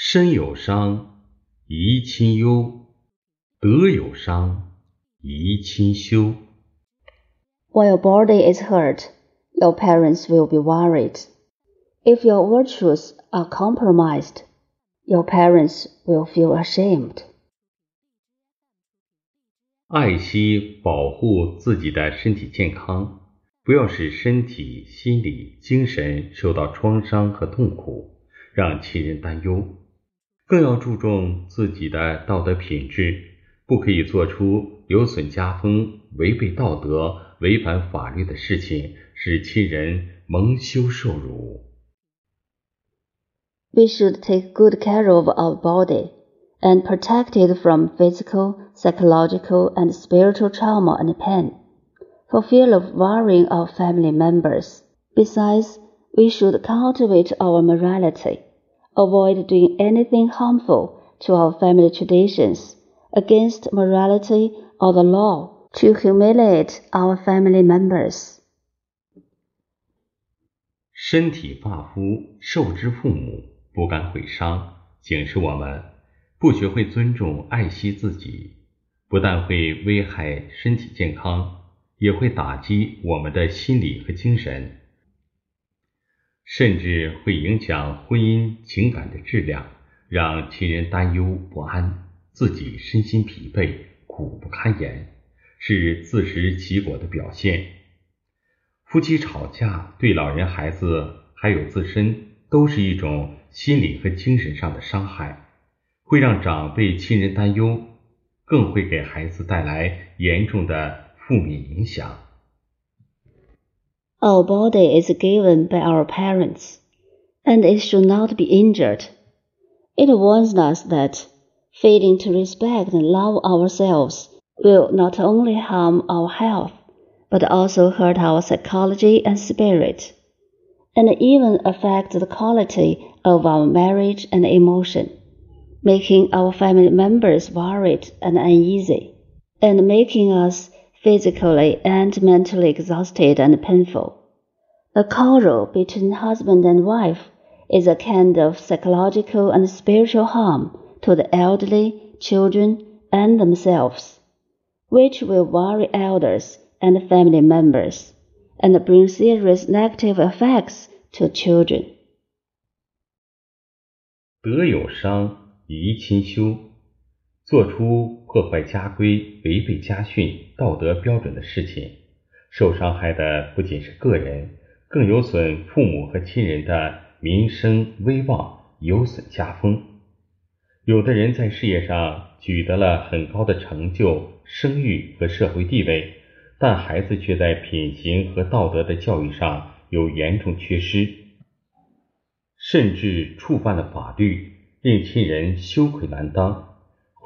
身有伤，贻亲忧；德有伤，贻亲羞。When your body is hurt, your parents will be worried. If your virtues are compromised, your parents will feel ashamed. 爱惜保护自己的身体健康，不要使身体、心理、精神受到创伤和痛苦，让亲人担忧。更要注重自己的道德品质，不可以做出有损家风、违背道德、违反法律的事情，使亲人蒙羞受辱。 We should take good care of our body and protect it from physical, psychological, and spiritual trauma and pain, for fear of worrying our family members. Besides, we should cultivate our morality, avoid doing anything harmful to our family traditions, against morality or the law, to humiliate our family members. 身体发肤受之父母，不敢毁伤，警示我们不学会尊重、爱惜自己，不但会危害身体健康，也会打击我们的心理和精神， 甚至会影响婚姻情感的质量，让亲人担忧不安，自己身心疲惫、苦不堪言，是自食其果的表现。夫妻吵架对老人、孩子还有自身都是一种心理和精神上的伤害，会让长辈、亲人担忧，更会给孩子带来严重的负面影响。Our body is given by our parents, and it should not be injured. It warns us that failing to respect and love ourselves will not only harm our health, but also hurt our psychology and spirit, and even affect the quality of our marriage and emotion, making our family members worried and uneasy, and making us physically and mentally exhausted and painful. The quarrel between husband and wife is a kind of psychological and spiritual harm to the elderly, children, and themselves, which will worry elders and family members and bring serious negative effects to children. 德有伤，贻亲羞。做出 破坏家规、违背家训、道德标准的事情，受伤害的不仅是个人，更有损父母和亲人的名声威望，有损家风。有的人在事业上取得了很高的成就、声誉和社会地位，但孩子却在品行和道德的教育上有严重缺失，甚至触犯了法律，令亲人羞愧难当。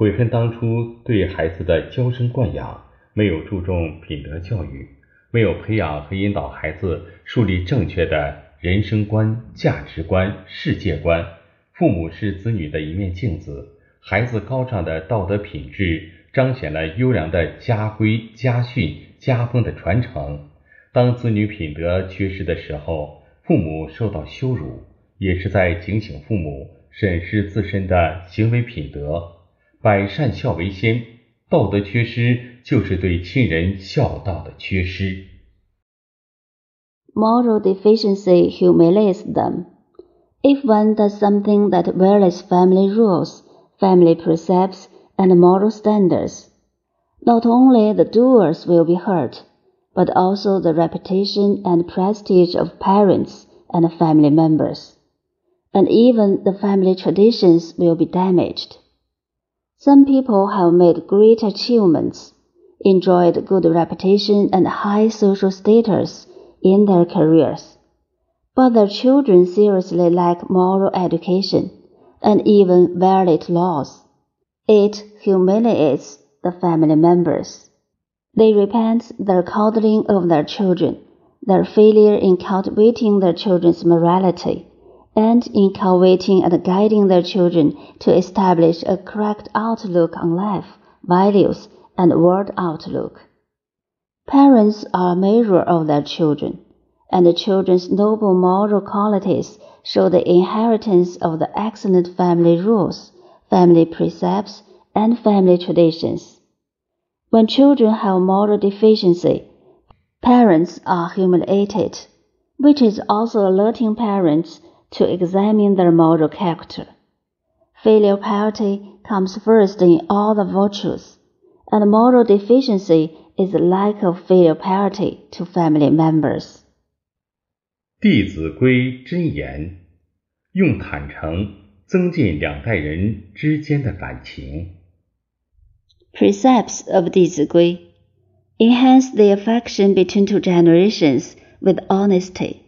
悔恨当初对孩子的娇生惯养，没有注重品德教育，没有培养和引导孩子树立正确的人生观、价值观、世界观。父母是子女的一面镜子，孩子高尚的道德品质彰显了优良的家规、家训、家风的传承。当子女品德缺失的时候，父母受到羞辱，也是在警醒父母审视自身的行为品德。百善孝为先，道德缺失就是对亲人孝道的缺失。 Moral deficiency humiliates them. If one does something that violates family rules, family precepts, and moral standards, not only the doers will be hurt, but also the reputation and prestige of parents and family members, and even the family traditions will be damaged. Some people have made great achievements, enjoyed good reputation and high social status in their careers, but their children seriously lack moral education and even violate laws. It humiliates the family members. They repent their coddling of their children, their failure in cultivating their children's morality, and in cultivating and guiding their children to establish a correct outlook on life, values, and world outlook. Parents are a mirror of their children, and the children's noble moral qualities show the inheritance of the excellent family rules, family precepts, and family traditions. When children have moral deficiency, parents are humiliated, which is also alerting parents to examine their moral character. Filial piety comes first in all the virtues, and moral deficiency is the lack of filial piety to family members. 弟子规真言，用坦诚增进两代人之间的感情。Precepts of 弟子规 enhance the affection between two generations with honesty.